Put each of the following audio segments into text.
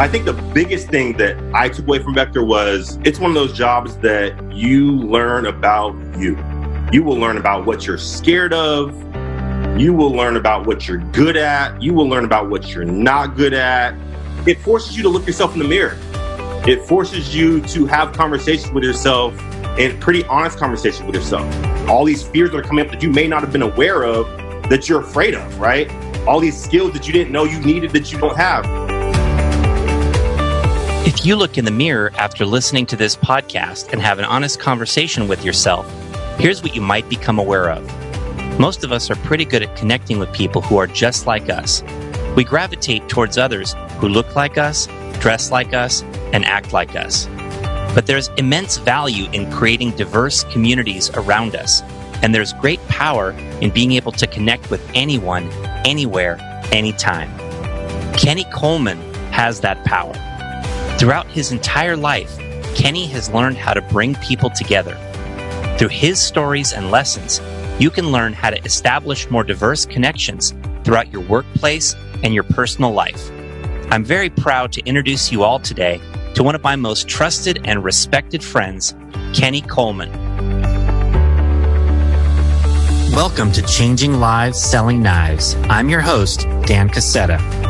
I think the biggest thing that I took away from Vector was it's one of those jobs that you learn about you. You will learn about what you're scared of. You will learn about what you're good at. You will learn about what you're not good at. It forces you to look yourself in the mirror. It forces you to have conversations with yourself and pretty honest conversations with yourself. All these fears that are coming up that you may not have been aware of that you're afraid of, right? All these skills that you didn't know you needed that you don't have. If you look in the mirror after listening to this podcast and have an honest conversation with yourself, here's what you might become aware of. Most of us are pretty good at connecting with people who are just like us. We gravitate towards others who look like us, dress like us, and act like us. But there's immense value in creating diverse communities around us, and there's great power in being able to connect with anyone, anywhere, anytime. Kenny Coleman has that power. Throughout his entire life, Kenny has learned how to bring people together. Through his stories and lessons, you can learn how to establish more diverse connections throughout your workplace and your personal life. I'm very proud to introduce you all today to one of my most trusted and respected friends, Kenny Coleman. Welcome to Changing Lives Selling Knives. I'm your host, Dan Cassetta.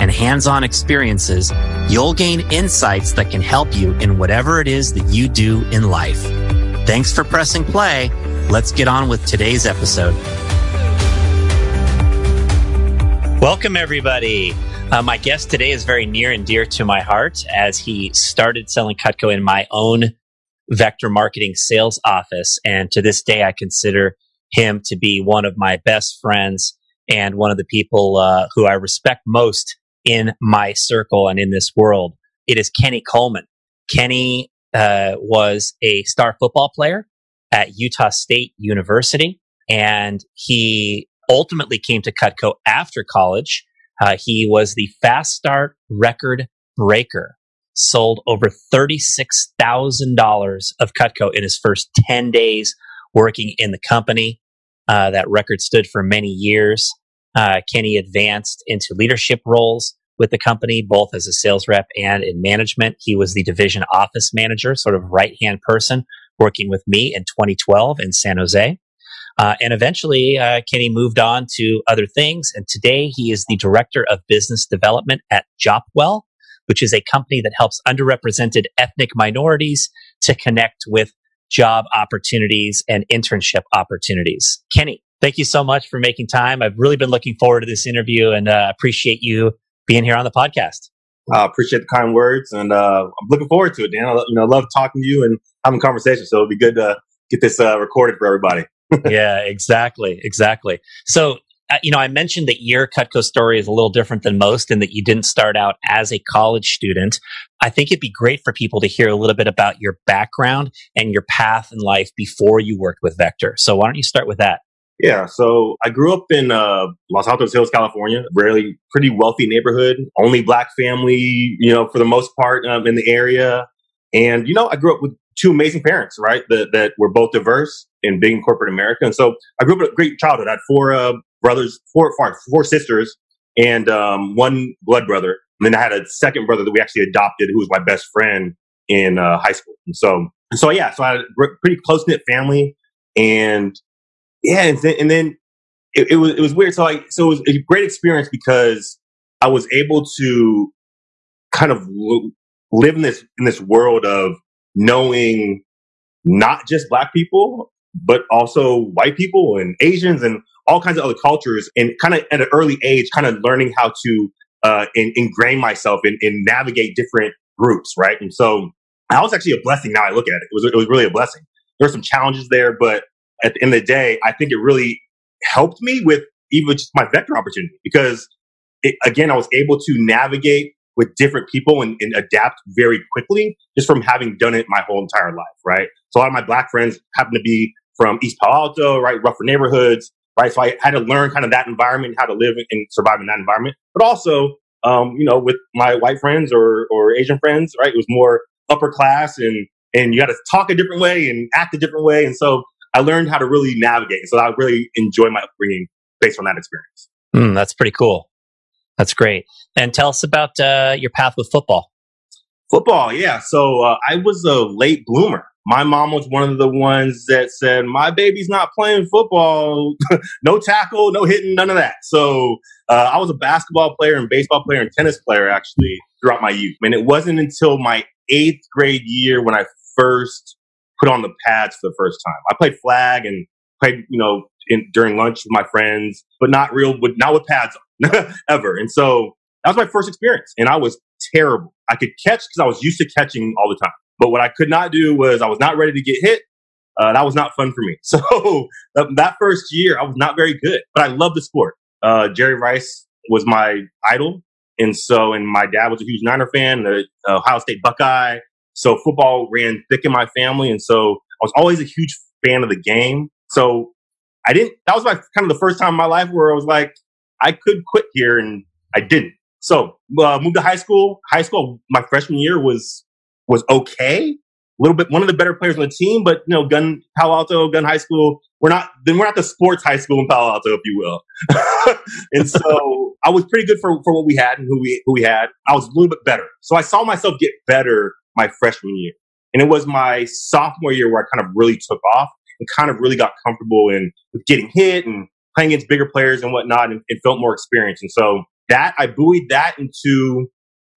and hands on experiences, you'll gain insights that can help you in whatever it is that you do in life. Thanks for pressing play. Let's get on with today's episode. Welcome, everybody. Uh, my guest today is very near and dear to my heart as he started selling Cutco in my own vector marketing sales office. And to this day, I consider him to be one of my best friends and one of the people uh, who I respect most in my circle and in this world. It is Kenny Coleman. Kenny uh, was a star football player at Utah State University, and he ultimately came to Cutco after college. Uh, he was the fast start record breaker, sold over $36,000 of Cutco in his first 10 days working in the company. Uh, that record stood for many years. Uh, Kenny advanced into leadership roles with the company, both as a sales rep and in management. He was the division office manager, sort of right hand person, working with me in 2012 in San Jose. Uh, and eventually, uh, Kenny moved on to other things. And today, he is the director of business development at Jopwell, which is a company that helps underrepresented ethnic minorities to connect with job opportunities and internship opportunities. Kenny, thank you so much for making time. I've really been looking forward to this interview and uh, appreciate you being here on the podcast. I appreciate the kind words, and uh, I'm looking forward to it, Dan. I, you know, I love talking to you and having conversations. So it'll be good to get this uh, recorded for everybody. yeah, exactly, exactly. So, uh, you know, I mentioned that your Cutco story is a little different than most, and that you didn't start out as a college student. I think it'd be great for people to hear a little bit about your background and your path in life before you worked with Vector. So, why don't you start with that? Yeah, so I grew up in uh, Los Altos Hills, California, really pretty wealthy neighborhood, only black family, you know, for the most part um, in the area. And, you know, I grew up with two amazing parents, right, that, that were both diverse and big in corporate America. And so I grew up with a great childhood. I had four uh, brothers, four, four, four sisters, and um, one blood brother. And then I had a second brother that we actually adopted who was my best friend in uh, high school. And so, so yeah, so I had a pretty close knit family. And yeah, and, th- and then it, it, was it was weird. So I so it was a great experience because I was able to kind of live in this in this world of knowing not just black people, but also white people and Asians and all kinds of other cultures. And kind of at an early age, kind of learning how to uh, in, ingrain myself and, and navigate different groups, right? And so that was actually a blessing. Now I look at it, it was it was really a blessing. There were some challenges there, but at the end of the day, I think it really helped me with even just my vector opportunity because it, again, I was able to navigate with different people and, and, adapt very quickly just from having done it my whole entire life, right? So a lot of my black friends happen to be from East Palo Alto, right? Rougher neighborhoods, right? So I had to learn kind of that environment, how to live and survive in that environment. But also, um, you know, with my white friends or, or Asian friends, right? It was more upper class and, and you got to talk a different way and act a different way. And so I learned how to really navigate. So I really enjoy my upbringing based on that experience. Mm, that's pretty cool. That's great. And tell us about uh, your path with football. Football, yeah. So uh, I was a late bloomer. My mom was one of the ones that said, "My baby's not playing football. no tackle, no hitting, none of that." So uh, I was a basketball player and baseball player and tennis player actually throughout my youth. And it wasn't until my eighth grade year when I first put on the pads for the first time. I played flag and played, you know, in, during lunch with my friends, but not real with not with pads ever. And so that was my first experience, and I was terrible. I could catch because I was used to catching all the time, but what I could not do was I was not ready to get hit. Uh, that was not fun for me. So that first year, I was not very good, but I loved the sport. Uh, Jerry Rice was my idol, and so and my dad was a huge Niner fan, the Ohio State Buckeye. So football ran thick in my family, and so I was always a huge fan of the game. So I didn't. That was my kind of the first time in my life where I was like, I could quit here, and I didn't. So uh, moved to high school. High school, my freshman year was was okay. A little bit one of the better players on the team, but you know, Gunn Palo Alto, Gunn High School. We're not then we're not the sports high school in Palo Alto, if you will. and so I was pretty good for for what we had and who we who we had. I was a little bit better, so I saw myself get better my freshman year, and it was my sophomore year where I kind of really took off and kind of really got comfortable in getting hit and playing against bigger players and whatnot and, and felt more experienced. And so that I buoyed that into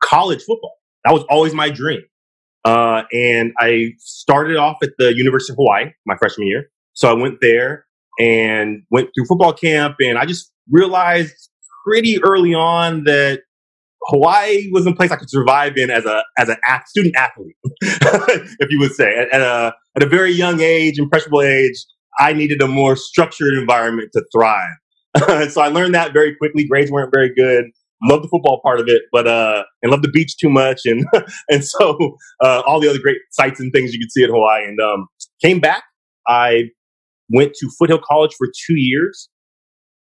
college football. That was always my dream. Uh, and I started off at the University of Hawaii my freshman year. So I went there and went through football camp and I just realized pretty early on that Hawaii was a place I could survive in as a as an student athlete, if you would say. At, at, a at a very young age, impressionable age, I needed a more structured environment to thrive. so I learned that very quickly. Grades weren't very good. Loved the football part of it, but uh, and loved the beach too much, and and so uh, all the other great sights and things you could see at Hawaii. And um, came back. I went to Foothill College for two years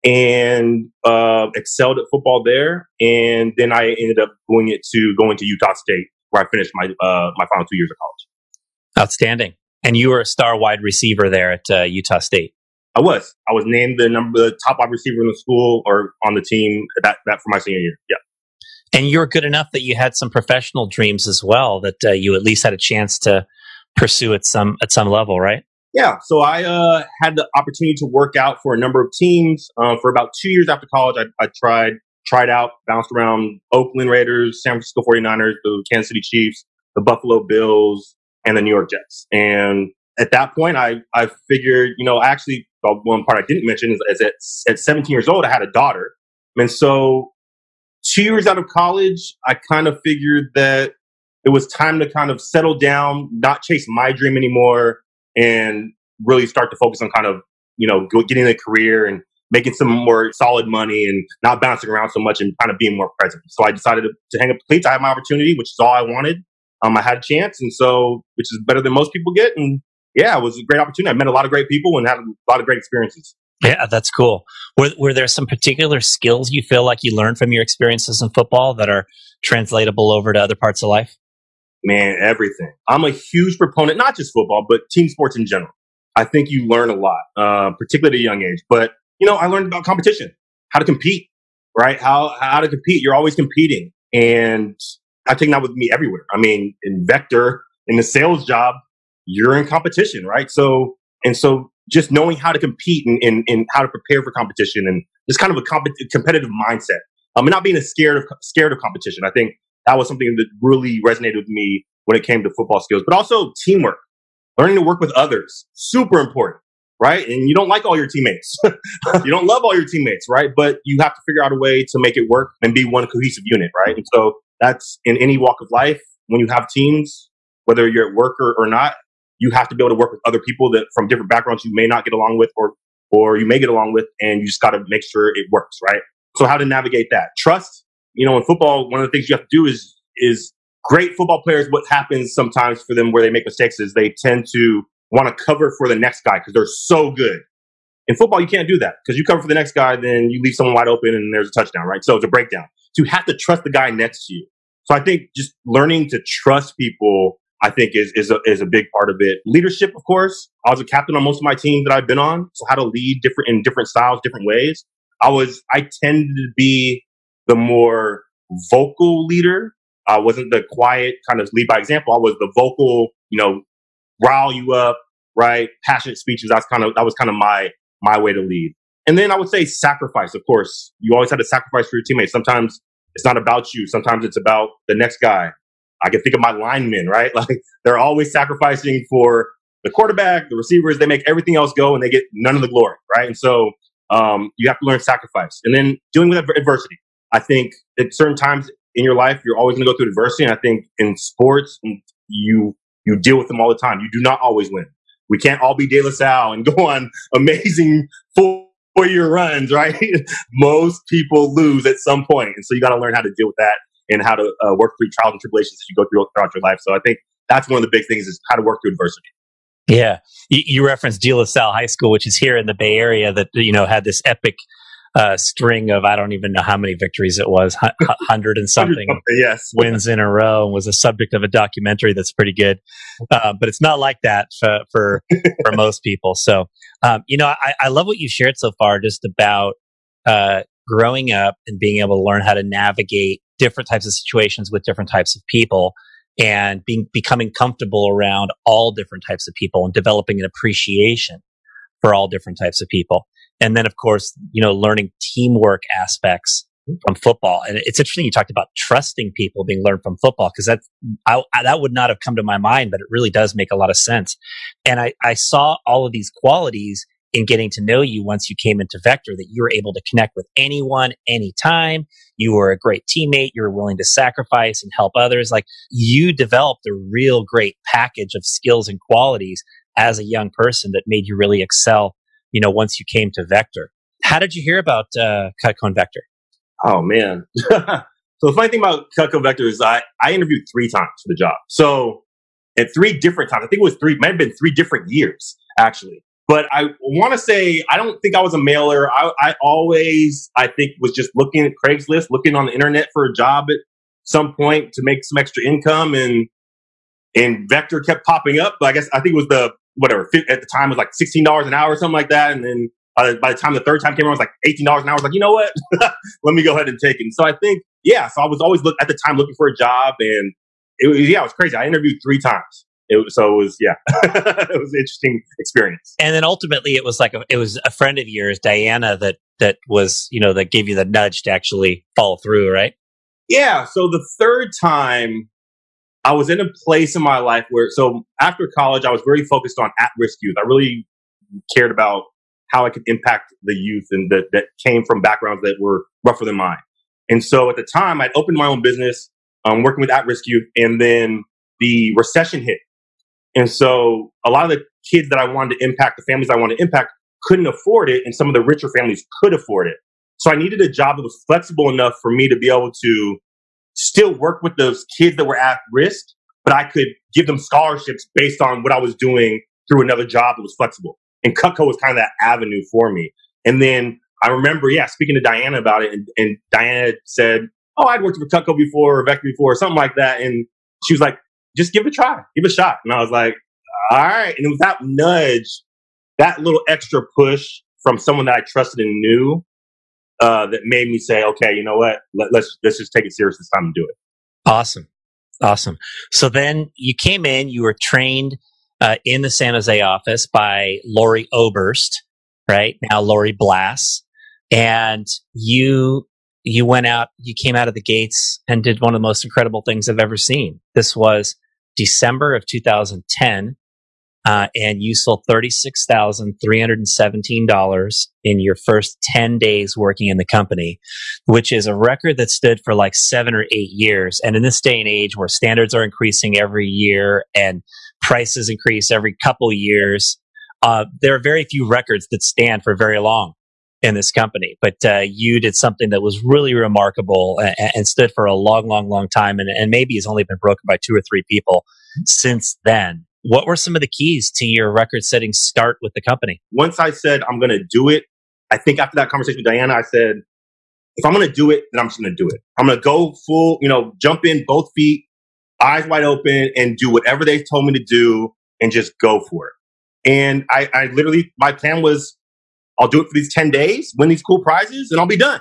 and uh, excelled at football there. And then I ended up going it to going to Utah State, where I finished my uh, my final two years of college. Outstanding. And you were a star wide receiver there at uh, Utah State. I was. I was named the number the top wide receiver in the school or on the team that that for my senior year. Yeah. And you were good enough that you had some professional dreams as well. That uh, you at least had a chance to pursue at some at some level, right? Yeah, so I uh, had the opportunity to work out for a number of teams. Uh, for about two years after college, I, I, tried tried out, bounced around Oakland Raiders, San Francisco 49ers, the Kansas City Chiefs, the Buffalo Bills, and the New York Jets. And at that point, I, I figured, you know, actually, one part I didn't mention is, is at, at 17 years old, I had a daughter. And so two years out of college, I kind of figured that it was time to kind of settle down, not chase my dream anymore, and really start to focus on kind of, you know, getting a career and making some more solid money and not bouncing around so much and kind of being more present. So I decided to, to hang up the cleats. I had my opportunity, which is all I wanted. Um, I had a chance, and so which is better than most people get. And yeah, it was a great opportunity. I met a lot of great people and had a lot of great experiences. Yeah, that's cool. Were, were there some particular skills you feel like you learned from your experiences in football that are translatable over to other parts of life? Man, everything. I'm a huge proponent, not just football, but team sports in general. I think you learn a lot, uh, particularly at a young age. But you know, I learned about competition, how to compete, right? How how to compete. You're always competing, and I take that with me everywhere. I mean, in vector, in the sales job, you're in competition, right? So and so, just knowing how to compete and, and, and how to prepare for competition, and just kind of a comp- competitive mindset. Um, mean, not being scared of scared of competition. I think that was something that really resonated with me when it came to football skills, but also teamwork, learning to work with others, super important. right? And you don't like all your teammates. you don't love all your teammates, right? But you have to figure out a way to make it work and be one cohesive unit, right? And so that's in any walk of life. When you have teams, whether you're at work or, or not, you have to be able to work with other people that from different backgrounds you may not get along with or or you may get along with and you just got to make sure it works, right? So how to navigate that? Trust, you know, in football, one of the things you have to do is is great football players what happens sometimes for them where they make mistakes is they tend to want to cover for the next guy because they're so good. In football, you can't do that because you cover for the next guy, then you leave someone wide open and there's a touchdown, right? So it's a breakdown. So you have to trust the guy next to you. So I think just learning to trust people, I think is, is a, is a big part of it. Leadership, of course. I was a captain on most of my teams that I've been on. So how to lead different in different styles, different ways. I was, I tended to be the more vocal leader. I wasn't the quiet kind of lead by example. I was the vocal, you know, rile you up, right? Passionate speeches. That's kind of that was kind of my my way to lead. And then I would say sacrifice. Of course, you always have to sacrifice for your teammates. Sometimes it's not about you. Sometimes it's about the next guy. I can think of my linemen, right? Like they're always sacrificing for the quarterback, the receivers. They make everything else go, and they get none of the glory, right? And so um, you have to learn sacrifice, and then dealing with adversity. I think at certain times in your life, you're always going to go through adversity. And I think in sports, you you deal with them all the time. You do not always win. We can't all be De La Salle and go on amazing four year runs, right? Most people lose at some point, and so you got to learn how to deal with that and how to uh, work through trials and tribulations as you go through throughout your life. So I think that's one of the big things is how to work through adversity. Yeah, you, you referenced De La Salle High School, which is here in the Bay Area, that you know had this epic uh, string of I don't even know how many victories it was, hundred and something, yes, wins in a row, and was a subject of a documentary that's pretty good. Uh, but it's not like that for for, for most people. So, um, you know, I, I, love what you've shared so far, just about uh, growing up and being able to learn how to navigate different types of situations with different types of people. And being becoming comfortable around all different types of people and developing an appreciation for all different types of people. And then, of course, you know, learning teamwork aspects from football. And it's interesting you talked about trusting people being learned from football because that I, I, that would not have come to my mind, but it really does make a lot of sense. And I, I saw all of these qualities in getting to know you once you came into Vector that you were able to connect with anyone, anytime. You were a great teammate. You were willing to sacrifice and help others. Like you developed a real great package of skills and qualities as a young person that made you really excel you know, once you came to Vector. How did you hear about uh, Cutco Vector? Oh man. so the funny thing about Cutco Vector is I, I interviewed three times for the job. So at three different times, I think it was three, might have been three different years actually. But I want to say I don't think I was a mailer. I, I always I think was just looking at Craigslist, looking on the internet for a job at some point to make some extra income, and and Vector kept popping up. But I guess I think it was the whatever at the time was like sixteen dollars an hour or something like that, and then by the, by the time the third time came around, it was like eighteen dollars an hour. I was like, you know what? Let me go ahead and take it. And so I think, yeah. So I was always look at the time looking for a job, and it was yeah, it was crazy. I interviewed three times. It, so it was yeah, it was an interesting experience. And then ultimately, it was like a, it was a friend of yours, Diana, that that was you know that gave you the nudge to actually follow through, right? Yeah. So the third time, I was in a place in my life where, so after college, I was very focused on at risk youth. I really cared about how I could impact the youth and that, that came from backgrounds that were rougher than mine. And so at the time, I'd opened my own business, um, working with at risk youth, and then the recession hit. And so a lot of the kids that I wanted to impact, the families I wanted to impact, couldn't afford it, and some of the richer families could afford it. So I needed a job that was flexible enough for me to be able to still work with those kids that were at risk, but I could give them scholarships based on what I was doing through another job that was flexible. And Cutco was kind of that avenue for me. And then I remember, yeah, speaking to Diana about it, and, and Diana said, "Oh, I'd worked for Cutco before, or Vector before, or something like that." And she was like, "Just give it a try, give it a shot." And I was like, "All right." And it was that nudge, that little extra push from someone that I trusted and knew uh, that made me say, okay, you know what? Let, let's let's just take it serious this time and do it. Awesome, awesome. So then you came in, you were trained uh, in the San Jose office by Lori Oberst, right now Lori Blass, and you you went out, you came out of the gates and did one of the most incredible things I've ever seen. This was December of 2010. Uh, and you sold $36,317 in your first 10 days working in the company, which is a record that stood for like seven or eight years. And in this day and age where standards are increasing every year and prices increase every couple years, uh, there are very few records that stand for very long in this company. But uh, you did something that was really remarkable and, and, stood for a long, long, long time, and, and maybe has only been broken by two or three people since then. What were some of the keys to your record setting start with the company? Once I said I'm going to do it, I think after that conversation with Diana, I said, if I'm going to do it, then I'm just going to do it. I'm going to go full, you know, jump in both feet, eyes wide open, and do whatever they told me to do and just go for it. And I, I literally, my plan was, I'll do it for these 10 days, win these cool prizes, and I'll be done.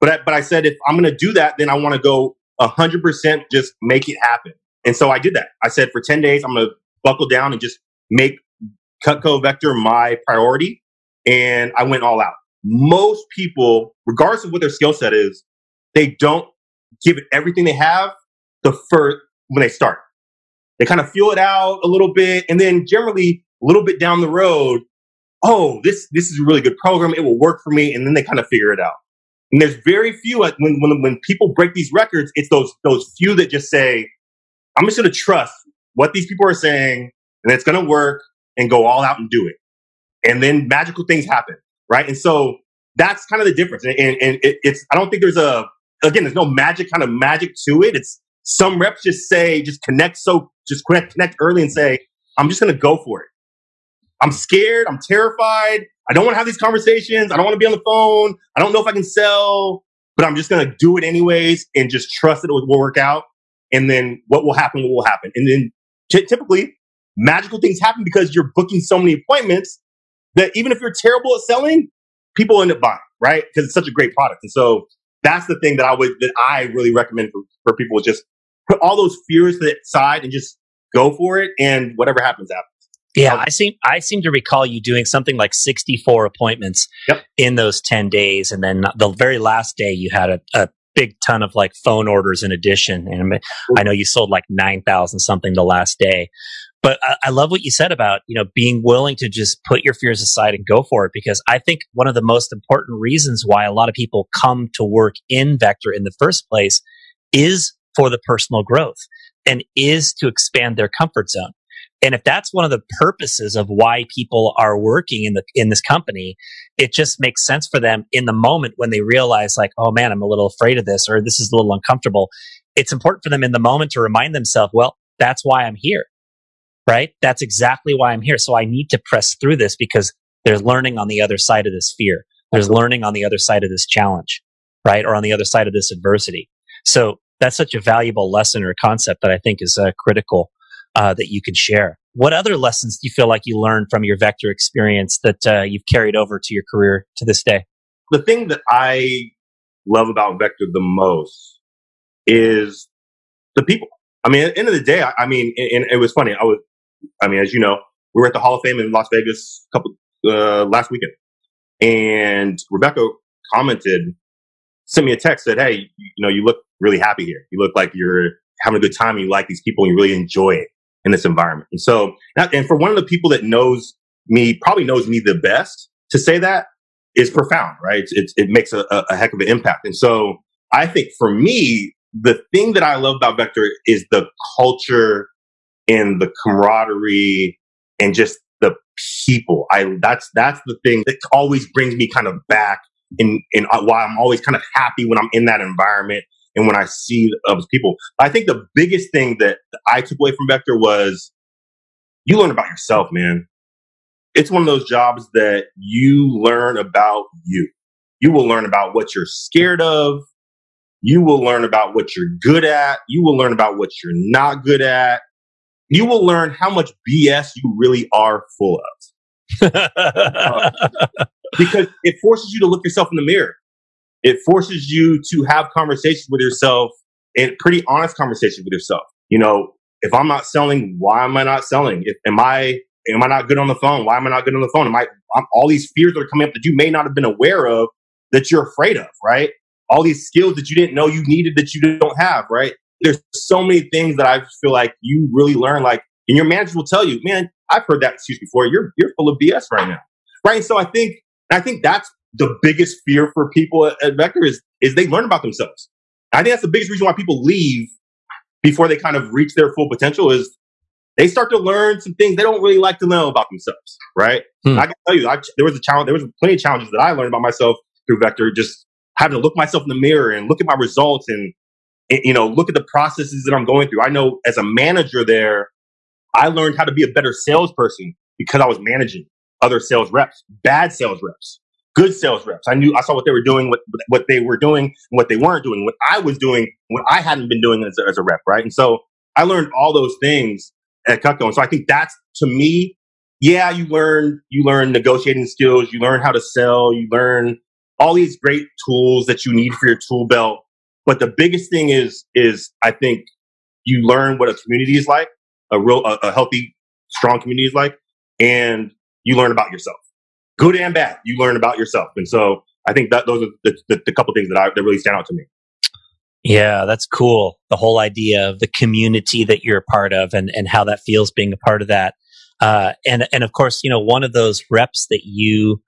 But I, but I said, if I'm going to do that, then I want to go 100% just make it happen. And so I did that. I said, for 10 days, I'm going to buckle down and just make Cutco Vector my priority. And I went all out. Most people, regardless of what their skill set is, they don't give it everything they have the first when they start. They kind of feel it out a little bit, and then generally a little bit down the road, oh, this this is a really good program. It will work for me, and then they kind of figure it out. And there's very few when when when people break these records, it's those those few that just say, "I'm just going to trust what these people are saying, and it's going to work and go all out and do it. And then magical things happen, right? And so that's kind of the difference. And, and, and it, it's, I don't think there's a, again, there's no magic kind of magic to it. It's some reps just say, just connect so, just connect, connect early and say, I'm just going to go for it. I'm scared. I'm terrified. I don't want to have these conversations. I don't want to be on the phone. I don't know if I can sell, but I'm just going to do it anyways and just trust that it will work out. And then what will happen, what will happen. And then t- typically magical things happen because you're booking so many appointments that even if you're terrible at selling, people end up buying, right? Because it's such a great product. And so that's the thing that I would, that I really recommend for, for people is just put all those fears to the side and just go for it. And whatever happens, happens. Yeah, I seem I seem to recall you doing something like 64 appointments yep. in those 10 days and then the very last day you had a, a big ton of like phone orders in addition. And I know you sold like 9,000 something the last day. But I, I, love what you said about, you know, being willing to just put your fears aside and go for it. Because I think one of the most important reasons why a lot of people come to work in Vector in the first place is for the personal growth and is to expand their comfort zone. And if that's one of the purposes of why people are working in the in this company, it just makes sense for them in the moment when they realize like, oh man, I'm a little afraid of this or this is a little uncomfortable. It's important for them in the moment to remind themselves, well, that's why I'm here. Right? That's exactly why I'm here. So I need to press through this because there's learning on the other side of this fear. There's learning on the other side of this challenge, right? Or on the other side of this adversity. So that's such a valuable lesson or concept that I think is uh, critical uh, that you can share. What other lessons do you feel like you learned from your vector experience that uh, you've carried over to your career to this day? The thing that I love about vector the most is the people. I mean, at the end of the day, I, I mean, and, and, it was funny. I was, I mean, as you know, we were at the Hall of Fame in Las Vegas a couple uh, last weekend, and Rebecca commented, sent me a text said, "Hey, you know, you look really happy here. You look like you're having a good time and you like these people and you really enjoy it in this environment. And so, and for one of the people that knows me, probably knows me the best to say that is profound, right? It's, it makes a, a heck of an impact. And so I think for me, the thing that I love about Vector is the culture and the camaraderie and just the people. I, that's, that's the thing that always brings me kind of back and, and uh, why I'm always kind of happy when I'm in that environment and when I see other people. I think the biggest thing that I took away from Vector was you learn about yourself, man. It's one of those jobs that you learn about you. You will learn about what you're scared of. You will learn about what you're good at. You will learn about what you're not good at. You will learn how much BS you really are full of. uh, because it forces you to look yourself in the mirror it forces you to have conversations with yourself and pretty honest conversations with yourself. You know, if I'm not selling, why am I not selling? If, am I am I not good on the phone? Why am I not good on the phone? Am I I'm, all these fears that are coming up that you may not have been aware of that you're afraid of, right? All these skills that you didn't know you needed that you don't have, right? There's so many things that I feel like you really learn. Like, and your manager will tell you, man, I've heard that excuse before. You're you're full of BS right now, right? And so I think I think that's the biggest fear for people at, at Vector is is they learn about themselves. I think that's the biggest reason why people leave before they kind of reach their full potential is they start to learn some things they don't really like to know about themselves, right? Hmm. I can tell you, I, there was a challenge. There was plenty of challenges that I learned about myself through Vector. Just having to look myself in the mirror and look at my results and you know look at the processes that I'm going through. I know as a manager there, I learned how to be a better salesperson because I was managing other sales reps, bad sales reps, good sales reps. I knew I saw what they were doing, what what they were doing, what they weren't doing, what I was doing, what I hadn't been doing as a, as a rep, right? And so I learned all those things at Cutco. And so I think that's to me, yeah, you learn you learn negotiating skills, you learn how to sell, you learn all these great tools that you need for your tool belt. But the biggest thing is is I think you learn what a community is like, a real a, a healthy, strong community is like, and you learn about yourself, good and bad. You learn about yourself, and so I think that those are the, the, the couple things that I that really stand out to me. Yeah, that's cool. The whole idea of the community that you're a part of and, and how that feels being a part of that. Uh, and, and of course, you know, one of those reps that you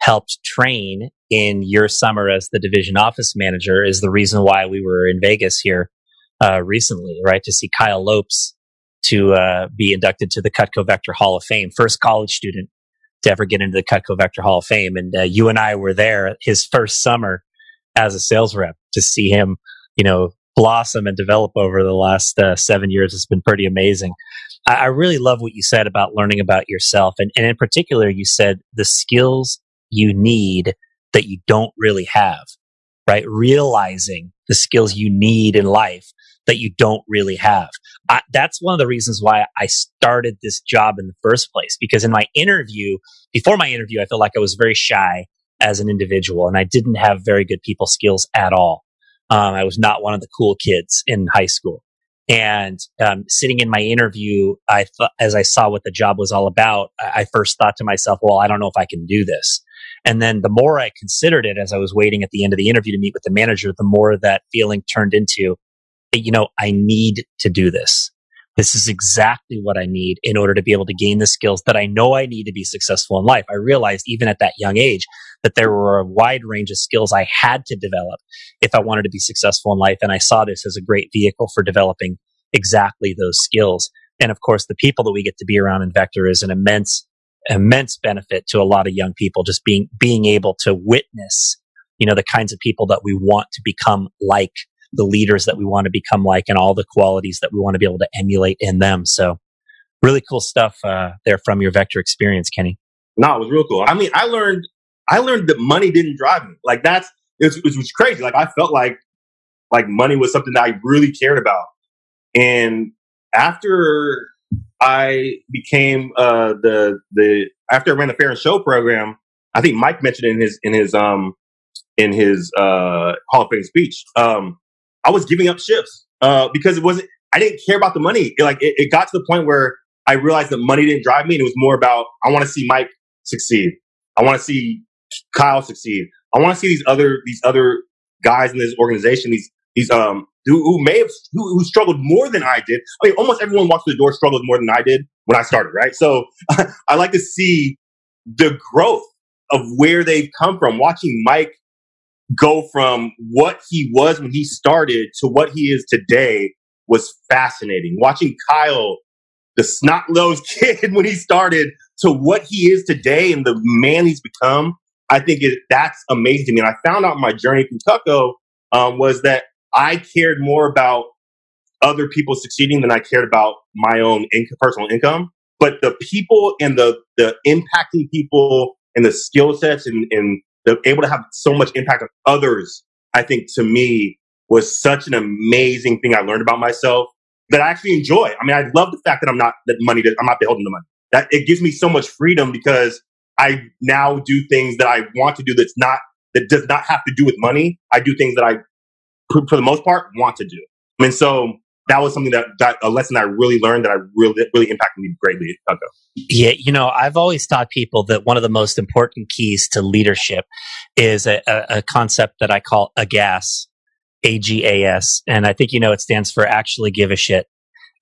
helped train in your summer as the division office manager is the reason why we were in Vegas here, uh, recently, right? To see Kyle Lopes to, uh, be inducted to the Cutco Vector Hall of Fame, first college student to ever get into the Cutco Vector Hall of Fame. And, uh, you and I were there his first summer as a sales rep to see him you know, blossom and develop over the last uh, seven years It's been pretty amazing. I, I, really love what you said about learning about yourself. And, and in particular, you said the skills you need that you don't really have, right? Realizing the skills you need in life that you don't really have. I, that's one of the reasons why I started this job in the first place. Because in my interview, before my interview, I felt like I was very shy as an individual and I didn't have very good people skills at all. Um, I was not one of the cool kids in high school. And um, sitting in my interview, I th- as I saw what the job was all about, I-, I first thought to myself, "Well, I don't know if I can do this." And then the more I considered it, as I was waiting at the end of the interview to meet with the manager, the more that feeling turned into, you know, I need to do this. This is exactly what I need in order to be able to gain the skills that I know I need to be successful in life. I realized even at that young age that there were a wide range of skills I had to develop if I wanted to be successful in life. And I saw this as a great vehicle for developing exactly those skills. And of course, the people that we get to be around in Vector is an immense, immense benefit to a lot of young people. Just being, being able to witness, you know, the kinds of people that we want to become like the leaders that we want to become like and all the qualities that we want to be able to emulate in them. So really cool stuff uh, there from your vector experience, Kenny. No, it was real cool. I mean, I learned I learned that money didn't drive me. Like that's it was, it was crazy. Like I felt like like money was something that I really cared about. And after I became uh, the the after I ran the Fair and Show program, I think Mike mentioned in his in his um in his uh Hall of Fame speech. Um, I was giving up shifts uh, because it wasn't. I didn't care about the money. It, like it, it got to the point where I realized that money didn't drive me, and it was more about I want to see Mike succeed. I want to see Kyle succeed. I want to see these other these other guys in this organization, these these um who, who may have who, who, struggled more than I did. I mean, almost everyone walks through the door struggled more than I did when I started, right? So I like to see the growth of where they've come from. Watching Mike go from what he was when he started to what he is today was fascinating. Watching Kyle, the snot nosed kid when he started, to what he is today and the man he's become, I think it, that's amazing to me. And I found out my journey through Cutco um, was that I cared more about other people succeeding than I cared about my own personal income. But the people and the the impacting people and the skill sets and, and able to have so much impact on others, I think to me was such an amazing thing I learned about myself that I actually enjoy. I mean, I love the fact that I'm not that money that I'm not beholden to money. That it gives me so much freedom because I now do things that I want to do that's not that does not have to do with money. I do things that I, for the most part, want to do. I mean, so that was something that, that a lesson I really learned that I really really impacted me greatly at Yeah, you know, I've always taught people that one of the most important keys to leadership is a, a, a concept that I call AGAS, A G A S, and I think you know it stands for actually give a shit,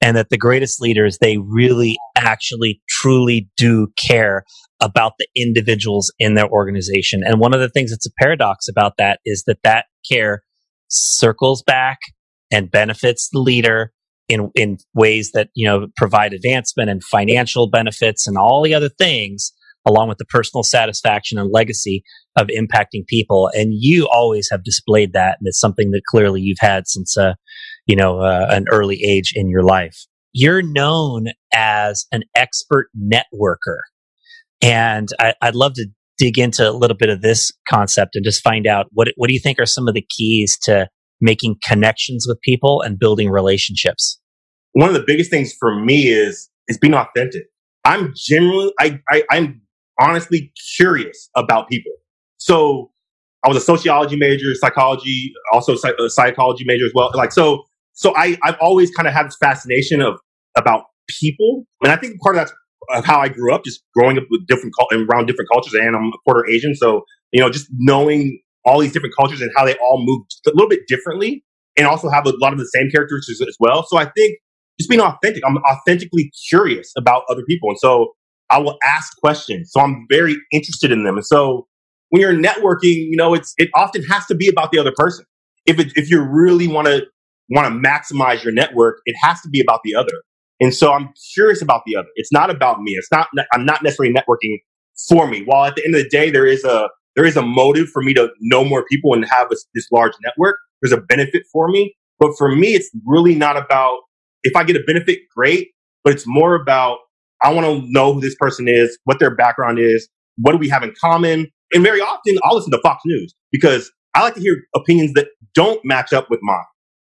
and that the greatest leaders they really actually truly do care about the individuals in their organization. And one of the things that's a paradox about that is that that care circles back and benefits the leader in, in ways that, you know, provide advancement and financial benefits and all the other things along with the personal satisfaction and legacy of impacting people. And you always have displayed that. And it's something that clearly you've had since, uh, you know, uh, an early age in your life. You're known as an expert networker. And I, would love to dig into a little bit of this concept and just find out what, what do you think are some of the keys to making connections with people and building relationships? One of the biggest things for me is, is being authentic. I'm generally I, I, I'm honestly curious about people. So I was a sociology major, psychology, also a uh, psychology major as well. Like, so, so I, I've always kind of had this fascination of, about people. And I think part of that's of how I grew up, just growing up with different, around different cultures. And I'm a quarter Asian. So, you know, just knowing all these different cultures and how they all move a little bit differently and also have a lot of the same characteristics as well. So I think just being authentic, I'm authentically curious about other people. And so I will ask questions. So I'm very interested in them. And so when you're networking, you know, it's, it often has to be about the other person. If it, if you really want to, want to maximize your network, it has to be about the other. And so I'm curious about the other. It's not about me. It's not, I'm not necessarily networking for me. While at the end of the day, there is a, there is a motive for me to know more people and have this, this large network. There's a benefit for me. But for me, it's really not about if I get a benefit, great. But it's more about I want to know who this person is, what their background is, what do we have in common. And very often I'll listen to Fox News because I like to hear opinions that don't match up with mine,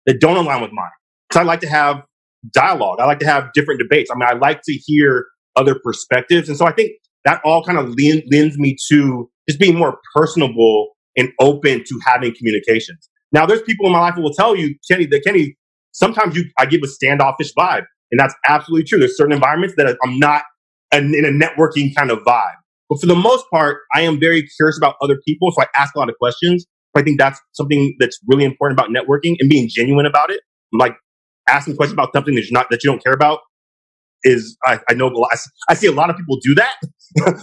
that don't align with mine. So I like to have dialogue. I like to have different debates. I mean, I like to hear other perspectives. And so I think that all kind of lends me to just being more personable and open to having communications. Now, there's people in my life who will tell you, Kenny, that Kenny, sometimes you, I give a standoffish vibe. And that's absolutely true. There's certain environments that I'm not in a networking kind of vibe. But for the most part, I am very curious about other people. So I ask a lot of questions. I think that's something that's really important about networking and being genuine about it. Like asking questions about something that you're not, that you don't care about is, I, I know, I, I see a lot of people do that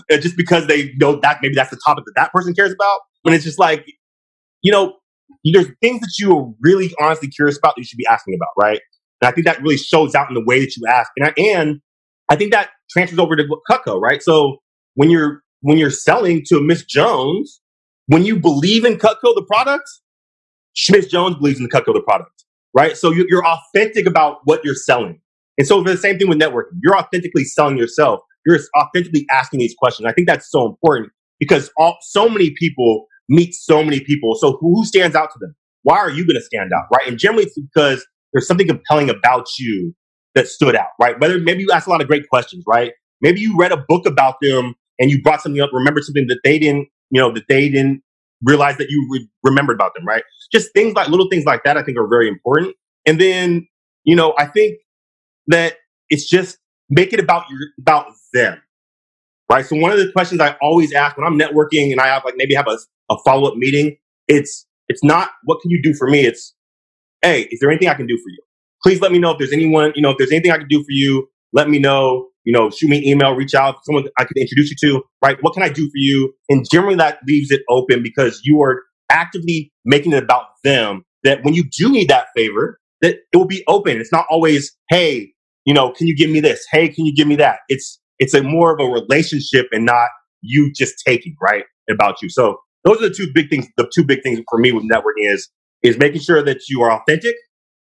just because they know that maybe that's the topic that that person cares about. And it's just like, you know, there's things that you are really honestly curious about that you should be asking about, right? And I think that really shows out in the way that you ask. And I, and I think that transfers over to Cutco, right? So when you're when you're selling to Miss Jones, when you believe in Cutco the product, Miss Jones believes in the Cutco the product, right? So you're authentic about what you're selling. And so the same thing with networking. You're authentically selling yourself. You're authentically asking these questions. I think that's so important because all, so many people meet so many people. So who stands out to them? Why are you going to stand out, right? And generally it's because there's something compelling about you that stood out, right? Whether maybe you asked a lot of great questions, right? Maybe you read a book about them and you brought something up, remembered something that they didn't, you know, that they didn't realize that you re- remembered about them, right? Just things like little things like that, I think are very important. And then, you know, I think that it's just make it about your, about them, right? So one of the questions I always ask when I'm networking and I have like maybe have a, a follow up meeting, it's, it's not what can you do for me? It's hey, is there anything I can do for you? Please let me know if there's anyone, you know, if there's anything I can do for you, let me know, you know, shoot me an email, reach out, someone I can introduce you to, right? What can I do for you? And generally that leaves it open because you are actively making it about them that when you do need that favor, that it will be open. It's not always, hey, you know, can you give me this? Hey, can you give me that? It's, it's a more of a relationship and not you just taking, right? About you. So those are the two big things. The two big things for me with networking is is making sure that you are authentic,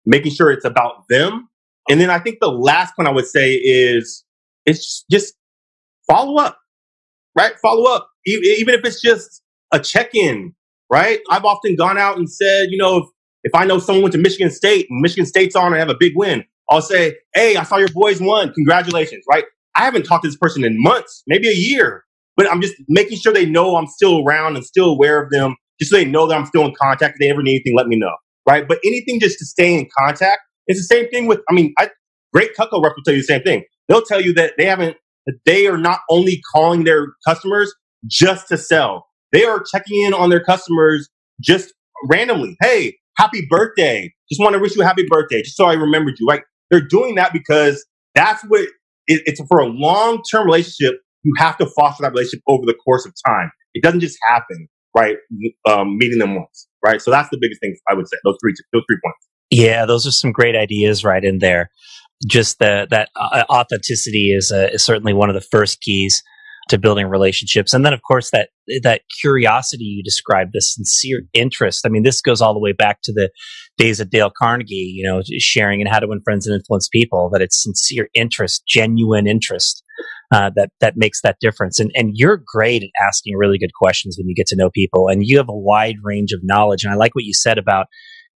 making sure it's about them. And then I think the last point I would say is it's just follow up, right? Follow up. Even if it's just a check in, right? I've often gone out and said, you know, if, if I know someone went to Michigan State and Michigan State's on and have a big win, I'll say, hey, I saw your boys won. Congratulations, right? I haven't talked to this person in months, maybe a year, but I'm just making sure they know I'm still around and still aware of them just so they know that I'm still in contact. If they ever need anything, let me know. Right. But anything just to stay in contact. It's the same thing with, I mean, I, great Cutco reps will tell you the same thing. They'll tell you that they haven't, that they are not only calling their customers just to sell. They are checking in on their customers just randomly. Hey, happy birthday. Just want to wish you a happy birthday. Just so I remembered you. Right. They're doing that because that's what it, it's for a long term relationship. You have to foster that relationship over the course of time. It doesn't just happen, right? Um, meeting them once, right? So that's the biggest thing I would say. Those three, those three points. Yeah, those are some great ideas right in there. Just the, that uh, authenticity is, uh, is certainly one of the first keys to building relationships. And then, of course, that that curiosity you described, the sincere interest. I mean, this goes all the way back to the days of Dale Carnegie, you know, sharing and how to win friends and influence people. That it's sincere interest, genuine interest. Uh, that that makes that difference, and and you're great at asking really good questions when you get to know people, and you have a wide range of knowledge. And I like what you said about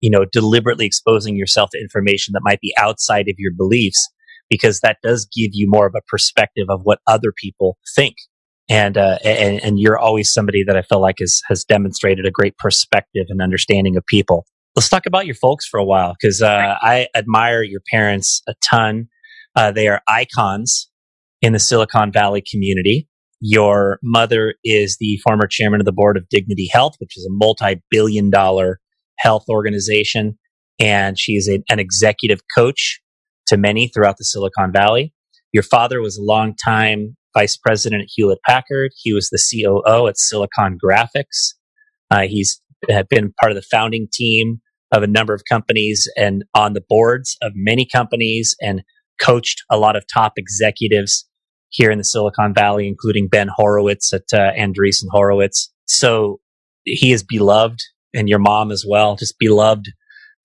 you know, deliberately exposing yourself to information that might be outside of your beliefs, because that does give you more of a perspective of what other people think. And, uh, and, and you're always somebody that I feel like has, has demonstrated a great perspective and understanding of people. Let's talk about your folks for a while, because, uh, I admire your parents a ton. Uh, they are icons in the Silicon Valley community. Your mother is the former chairman of the board of Dignity Health, which is a multi billion dollar health organization. And she's a, an executive coach to many throughout the Silicon Valley. Your father was a long time vice president at Hewlett Packard. He was the COO at Silicon Graphics. Uh, he's been part of the founding team of a number of companies and on the boards of many companies and coached a lot of top executives here in the Silicon Valley, including Ben Horowitz at uh, Andreessen Horowitz. So he is beloved and your mom as well, just beloved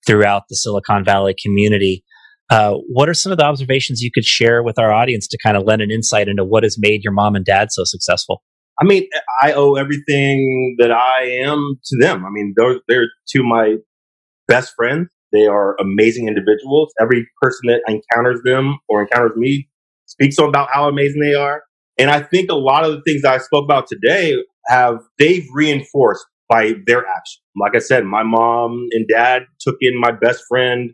throughout the Silicon Valley community. Uh, what are some of the observations you could share with our audience to kind of lend an insight into what has made your mom and dad so successful? I mean, I owe everything that I am to them. I mean, they're, they're two of my best friends. They are amazing individuals. Every person that encounters them or encounters me speaks about how amazing they are. And I think a lot of the things that I spoke about today have, they've reinforced by their action. Like I said, my mom and dad took in my best friend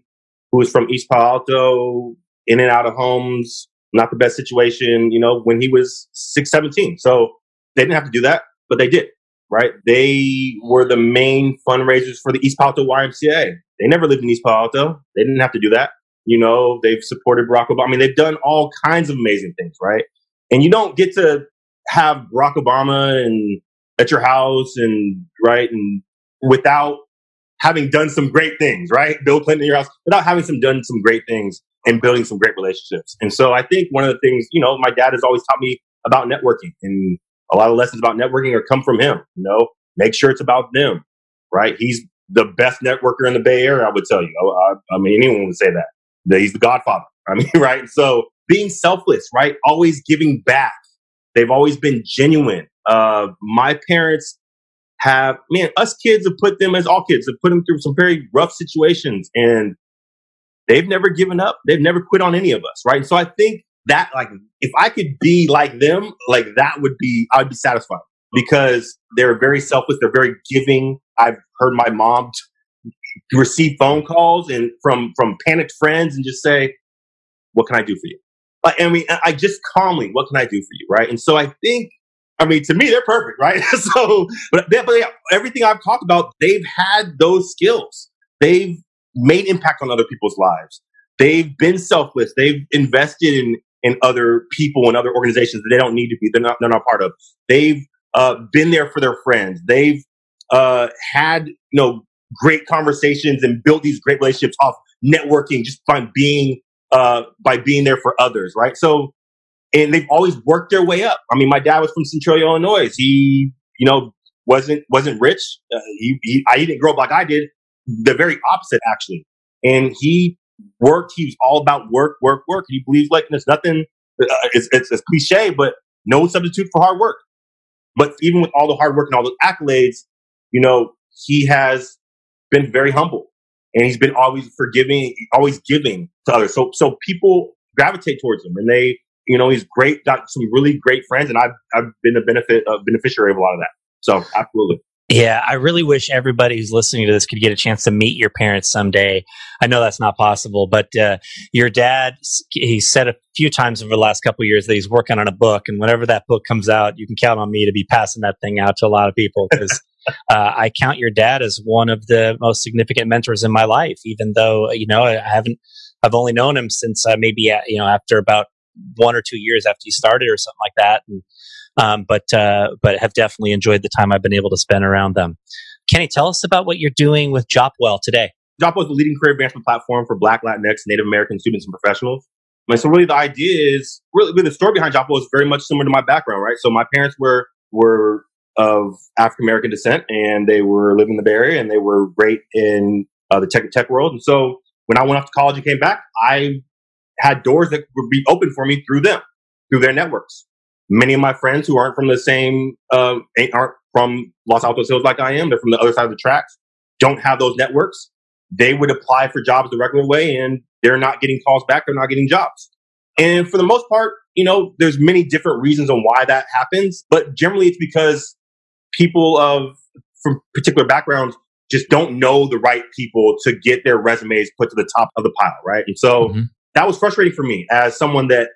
who was from East Palo Alto, in and out of homes, not the best situation, you know, when he was 6, 17. So they didn't have to do that, but they did, right? They were the main fundraisers for the East Palo Alto YMCA. They never lived in East Palo Alto. They didn't have to do that. You know, they've supported Barack Obama. I mean, they've done all kinds of amazing things, right? And you don't get to have Barack Obama and at your house and right and without having done some great things, right? Bill Clinton in your house without having some done some great things and building some great relationships. And so I think one of the things, you know, my dad has always taught me about networking and a lot of lessons about networking are come from him, you know, make sure it's about them, right? He's the best networker in the Bay Area, I would tell you. I, I mean, anyone would say that. He's the godfather. I mean, right? So being selfless, right? Always giving back. They've always been genuine. Uh, my parents have, man, us kids have put them as all kids have put them through some very rough situations and they've never given up. They've never quit on any of us. Right. So I think that like, if I could be like them, like that would be, I'd be satisfied because they're very selfless. They're very giving. I've heard my mom t- receive phone calls and from, from panicked friends and just say, what can I do for you? Like, I mean, I just calmly, what can I do for you? Right. And so I think I mean, to me, they're perfect, right? so, but, but everything I've talked about, they've had those skills. They've made impact on other people's lives. They've been selfless. They've invested in in other people and other organizations that they don't need to be. They're not. They're not part of. They've uh, been there for their friends. They've uh, had you know great conversations and built these great relationships off networking just by being uh, by being there for others, right? So and they've always worked their way up. I mean, my dad was from Centralia, Illinois. He, you know, wasn't wasn't rich. Uh, he, he, I, he didn't grow up like I did. The very opposite, actually. And he worked. He was all about work, work, work. He believes like there's nothing. Uh, it's, it's it's cliche, but no substitute for hard work. But even with all the hard work and all the accolades, you know, he has been very humble, and he's been always forgiving, always giving to others. So so people gravitate towards him, and they you know, he's great, got some really great friends, and I've I've been a benefit a beneficiary of a lot of that. So absolutely. Yeah, I really wish everybody who's listening to this could get a chance to meet your parents someday. I know that's not possible, but uh, your dad, he said a few times over the last couple years that he's working on a book, and whenever that book comes out, you can count on me to be passing that thing out to a lot of people because uh, I count your dad as one of the most significant mentors in my life. Even though you know I haven't, I've only known him since uh, maybe uh, you know after about one or two years after you started or something like that. And, um, but uh, but have definitely enjoyed the time I've been able to spend around them. Kenny, tell us about what you're doing with Jopwell today. Jopwell is the leading career advancement platform for Black, Latinx, Native American students and professionals. So really the idea is really, really the story behind Jopwell is very much similar to my background, right? So my parents were were of African American descent and they were living in the Bay Area and they were great in uh, the tech tech world. And so when I went off to college and came back, I had doors that would be open for me through them, through their networks. Many of my friends who aren't from the same, uh, aren't from Los Altos Hills like I am, they're from the other side of the tracks, don't have those networks. They would apply for jobs the regular way and they're not getting calls back. They're not getting jobs. And for the most part, you know, there's many different reasons on why that happens, but generally it's because people of from particular backgrounds just don't know the right people to get their resumes put to the top of the pile, right? And so mm-hmm. That was frustrating for me as someone that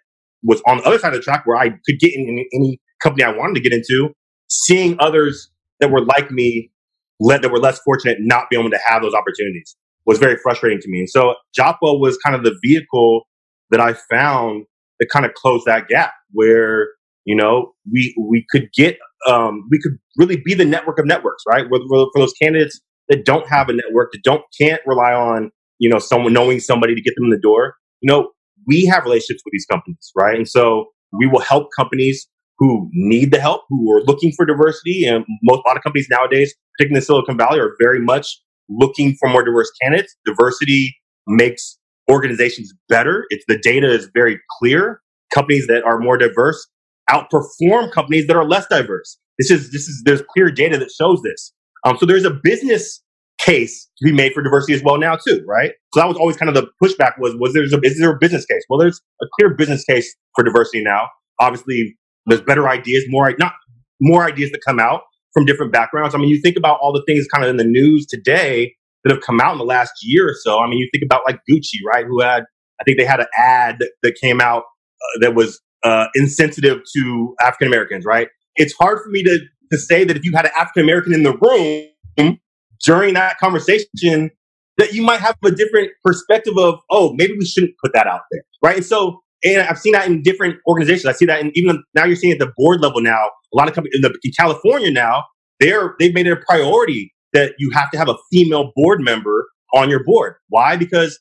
was on the other side of the track where I could get in any company I wanted to get into, seeing others that were like me, that were less fortunate, not be able to have those opportunities was very frustrating to me. And so Jopwell was kind of the vehicle that I found that kind of closed that gap where, you know, we, we could get, um, we could really be the network of networks, right? For, for those candidates that don't have a network, that don't, can't rely on, you know, someone knowing somebody to get them in the door, you know, we have relationships with these companies, right? And so we will help companies who need the help, who are looking for diversity. And most, a lot of companies nowadays, particularly in Silicon Valley, are very much looking for more diverse candidates. Diversity makes organizations better. It's the data is very clear. Companies that are more diverse outperform companies that are less diverse. This is this is there's clear data that shows this. Um, so there's a business case to be made for diversity as well now too, right? So that was always kind of the pushback was was there's a is there a business case? Well, there's a clear business case for diversity now. Obviously, there's better ideas, more not more ideas that come out from different backgrounds. I mean, you think about all the things kind of in the news today that have come out in the last year or so. I mean, you think about like Gucci, right? Who had, I think they had an ad that, that came out uh, that was uh, insensitive to African Americans, right? It's hard for me to, to say that if you had an African American in the room during that conversation, that you might have a different perspective of, oh, maybe we shouldn't put that out there, right? And so, and I've seen that in different organizations. I see that in even now you're seeing at the board level now, a lot of companies in, in California now, they're, they've made it a priority that you have to have a female board member on your board. Why? Because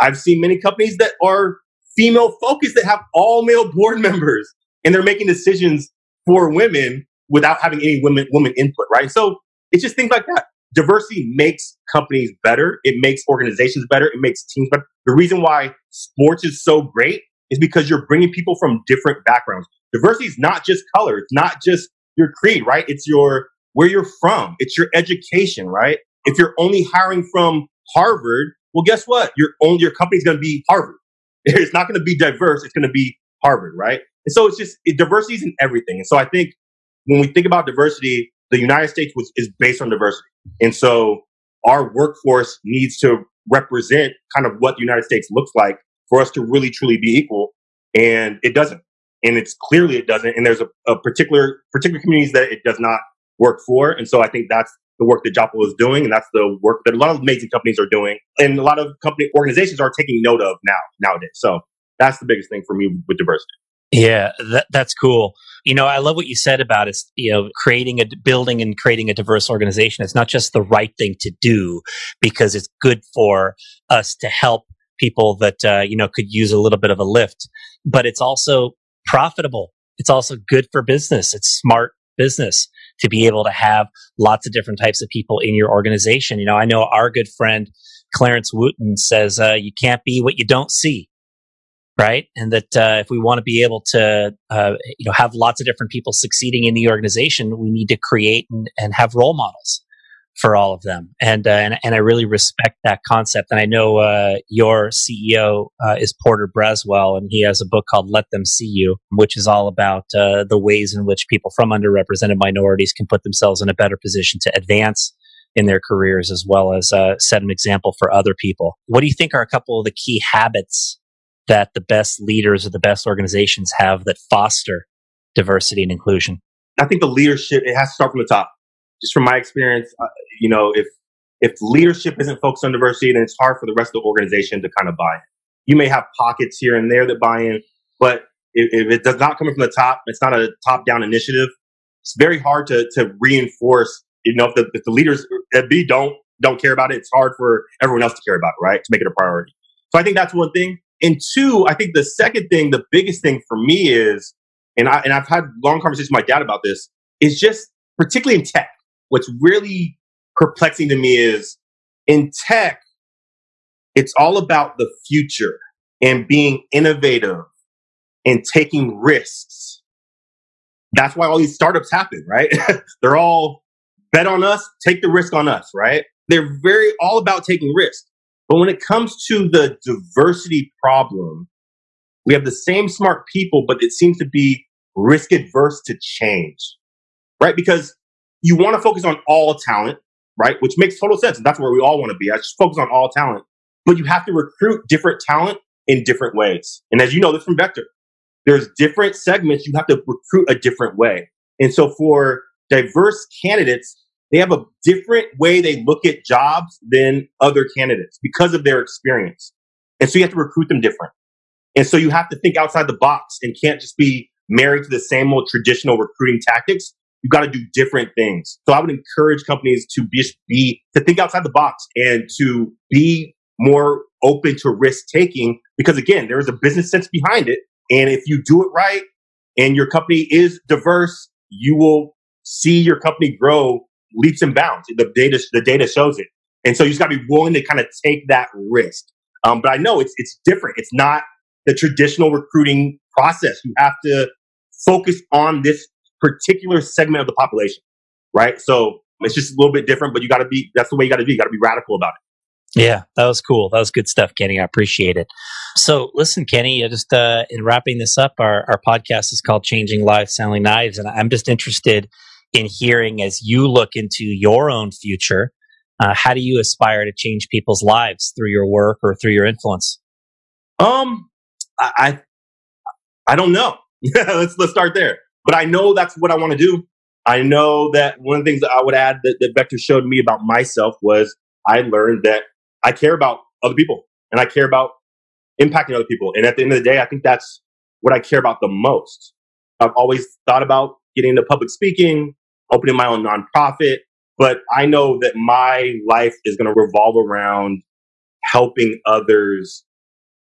I've seen many companies that are female focused that have all male board members and they're making decisions for women without having any women women input, right? So it's just things like that. Diversity makes companies better. It makes organizations better. It makes teams better. The reason why sports is so great is because you're bringing people from different backgrounds. Diversity is not just color. It's not just your creed, right? It's your where you're from. It's your education, right? If you're only hiring from Harvard, well, guess what? Your own your company's going to be Harvard. It's not going to be diverse. It's going to be Harvard, right? And so it's just it, diversity is in everything. And so I think when we think about diversity, the United States was, is based on diversity. And so our workforce needs to represent kind of what the United States looks like for us to really truly be equal. And it doesn't. And it's clearly it doesn't. And there's a, a particular particular communities that it does not work for. And so I think that's the work that Jopwell is doing, and that's the work that a lot of amazing companies are doing, and a lot of company organizations are taking note of now nowadays. So that's the biggest thing for me with diversity. Yeah, that, that's cool. You know, I love what you said about it's, You know, creating a building and creating a diverse organization. It's not just the right thing to do because it's good for us to help people that uh, you know could use a little bit of a lift, but it's also profitable. It's also good for business. It's smart business to be able to have lots of different types of people in your organization. You know, I know our good friend Clarence Wooten says uh, you can't be what you don't see, right? And that uh, if we want to be able to, uh, you know, have lots of different people succeeding in the organization, we need to create and, and have role models for all of them. And, uh, and, and I really respect that concept. And I know uh, your CEO uh, is Porter Braswell, and he has a book called Let Them See You, which is all about uh, the ways in which people from underrepresented minorities can put themselves in a better position to advance in their careers as well as uh, set an example for other people. What do you think are a couple of the key habits that the best leaders or the best organizations have that foster diversity and inclusion? I think the leadership, it has to start from the top just from my experience, uh, you know, if if leadership isn't focused on diversity, then it's hard for the rest of the organization to kind of buy in. You may have pockets here and there that buy in, but if, if it does not come from the top, it's not a top down initiative. It's very hard to to reinforce. You know, if the, if the leaders at B don't don't care about it, it's hard for everyone else to care about it, right? To make it a priority. So I think that's one thing. And two, I think the second thing, the biggest thing for me is, and I and I've had long conversations with my dad about this, is just particularly in tech. What's really perplexing to me is in tech, it's all about the future and being innovative and taking risks. That's why all these startups happen, right? They're all bet on us, take the risk on us, right? They're very all about taking risks. But when it comes to the diversity problem, we have the same smart people, but it seems to be risk adverse to change, right? Because you want to focus on all talent, right? Which makes total sense. And that's where we all want to be. I just focus on all talent, but you have to recruit different talent in different ways. And as you know this from Vector, there's different segments you have to recruit a different way. And so for diverse candidates, they have a different way they look at jobs than other candidates because of their experience. And so you have to recruit them different. And so you have to think outside the box and can't just be married to the same old traditional recruiting tactics. You've got to do different things. So I would encourage companies to be, be to think outside the box and to be more open to risk taking because again, there is a business sense behind it. And if you do it right and your company is diverse, you will see your company grow leaps and bounds. The data, the data shows it. And so you just got to be willing to kind of take that risk. Um, but I know it's, it's different. It's not the traditional recruiting process. You have to focus on this particular segment of the population, right? So it's just a little bit different, but you got to be, that's the way you got to be. You got to be radical about it. Yeah, that was cool. That was good stuff, Kenny. I appreciate it. So, listen, Kenny, just uh, in wrapping this up, our, our podcast is called Changing Lives, Selling Knives. And I'm just interested in hearing as you look into your own future. Uh, how do you aspire to change people's lives through your work or through your influence? Um, I, I, don't know. let's let's start there. But I know that's what I want to do. I know that one of the things that I would add that, that Vector showed me about myself was I learned that I care about other people and I care about impacting other people. And at the end of the day, I think that's what I care about the most. I've always thought about getting into public speaking, opening my own nonprofit. But I know that my life is going to revolve around helping others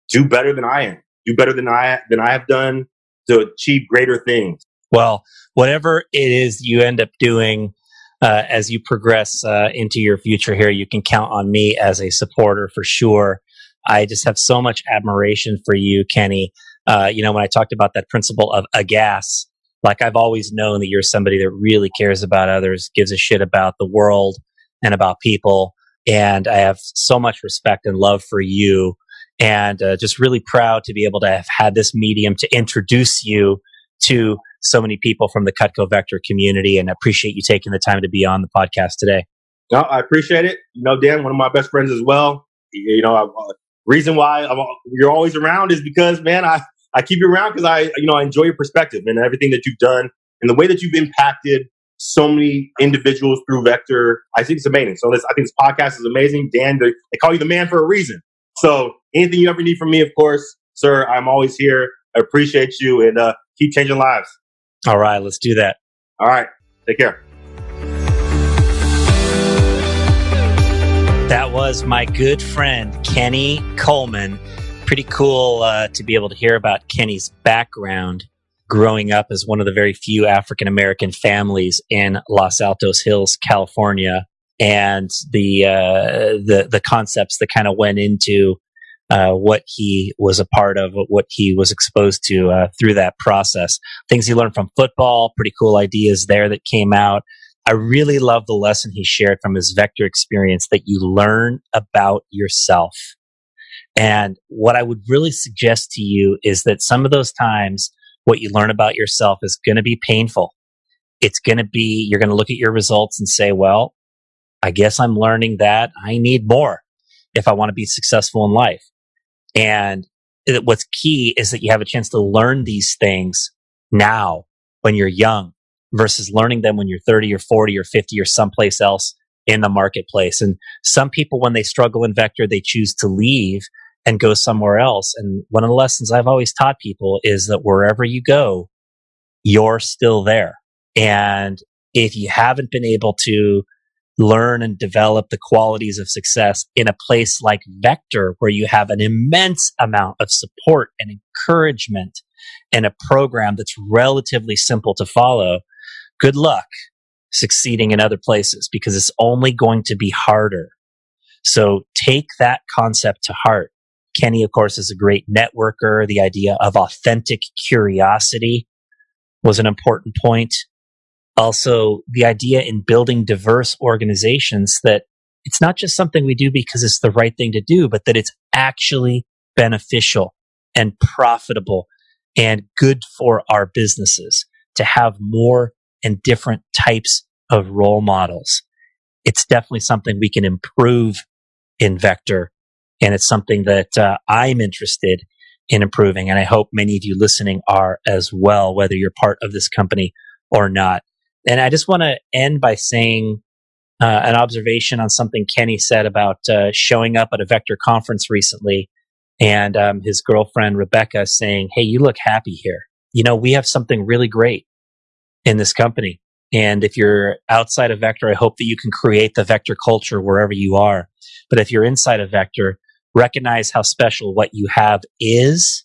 do better than I am, do better than I than I have done to achieve greater things. Well, whatever it is you end up doing uh, as you progress uh, into your future here, you can count on me as a supporter for sure. I just have so much admiration for you, Kenny. Uh, you know, when I talked about that principle of a gas, like I've always known that you're somebody that really cares about others, gives a shit about the world and about people. And I have so much respect and love for you and uh, just really proud to be able to have had this medium to introduce you to so many people from the Cutco Vector community and appreciate you taking the time to be on the podcast today. No, I appreciate it. You know, Dan, one of my best friends as well. You know, uh, reason why I'm, you're always around is because, man, I, I keep you around because I, you know, I enjoy your perspective and everything that you've done and the way that you've impacted so many individuals through Vector. I think it's amazing. So this, I think this podcast is amazing. Dan, they, they call you the man for a reason. So anything you ever need from me, of course, sir, I'm always here. I appreciate you and uh, keep changing lives. All right, let's do that. All right, take care. That was my good friend, Kenny Coleman pretty cool uh, to be able to hear about Kenny's background growing up as one of the very few African American families in Los Altos Hills, California, and the uh, the the concepts that kind of went into uh, what he was a part of, what he was exposed to uh, through that process. Things he learned from football, pretty cool ideas there that came out. I really love the lesson he shared from his vector experience that you learn about yourself and what I would really suggest to you is that some of those times, what you learn about yourself is going to be painful. It's going to be, you're going to look at your results and say, well, I guess I'm learning that I need more if I want to be successful in life. And what's key is that you have a chance to learn these things now when you're young versus learning them when you're 30 or 40 or 50 or someplace else in the marketplace. And some people, when they struggle in vector, they choose to leave and go somewhere else. And one of the lessons I've always taught people is that wherever you go, you're still there. And if you haven't been able to learn and develop the qualities of success in a place like Vector, where you have an immense amount of support and encouragement and a program that's relatively simple to follow, good luck succeeding in other places because it's only going to be harder. So take that concept to heart. Kenny, of course, is a great networker. The idea of authentic curiosity was an important point. Also, the idea in building diverse organizations that it's not just something we do because it's the right thing to do, but that it's actually beneficial and profitable and good for our businesses to have more and different types of role models. It's definitely something we can improve in Vector. And it's something that uh, I'm interested in improving. And I hope many of you listening are as well, whether you're part of this company or not. And I just want to end by saying uh, an observation on something Kenny said about uh, showing up at a Vector conference recently and um, his girlfriend Rebecca saying, Hey, you look happy here. You know, we have something really great in this company. And if you're outside of Vector, I hope that you can create the Vector culture wherever you are. But if you're inside of Vector, recognize how special what you have is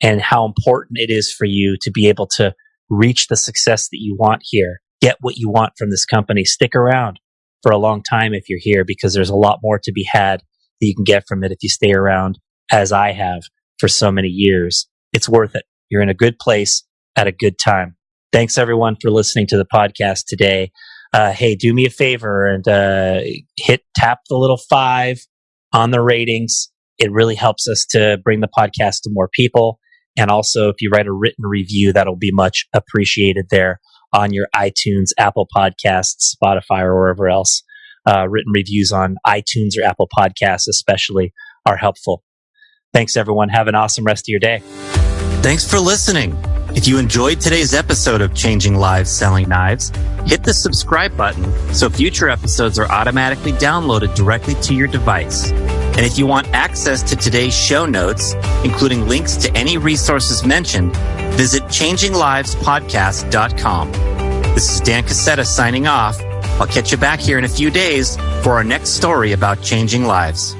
and how important it is for you to be able to reach the success that you want here get what you want from this company. Stick around for a long time if you're here because there's a lot more to be had that you can get from it if you stay around as I have for so many years. It's worth it. You're in a good place at a good time. Thanks everyone for listening to the podcast today. Uh, hey, do me a favor and uh, hit tap the little five on the ratings. It really helps us to bring the podcast to more people. And also, if you write a written review, that'll be much appreciated there on your iTunes, Apple Podcasts, Spotify, or wherever else. Uh, written reviews on iTunes or Apple Podcasts, especially, are helpful. Thanks, everyone. Have an awesome rest of your day. Thanks for listening. If you enjoyed today's episode of Changing Lives Selling Knives, hit the subscribe button so future episodes are automatically downloaded directly to your device. And if you want access to today's show notes, including links to any resources mentioned, visit changinglivespodcast.com. This is Dan Casetta signing off. I'll catch you back here in a few days for our next story about changing lives.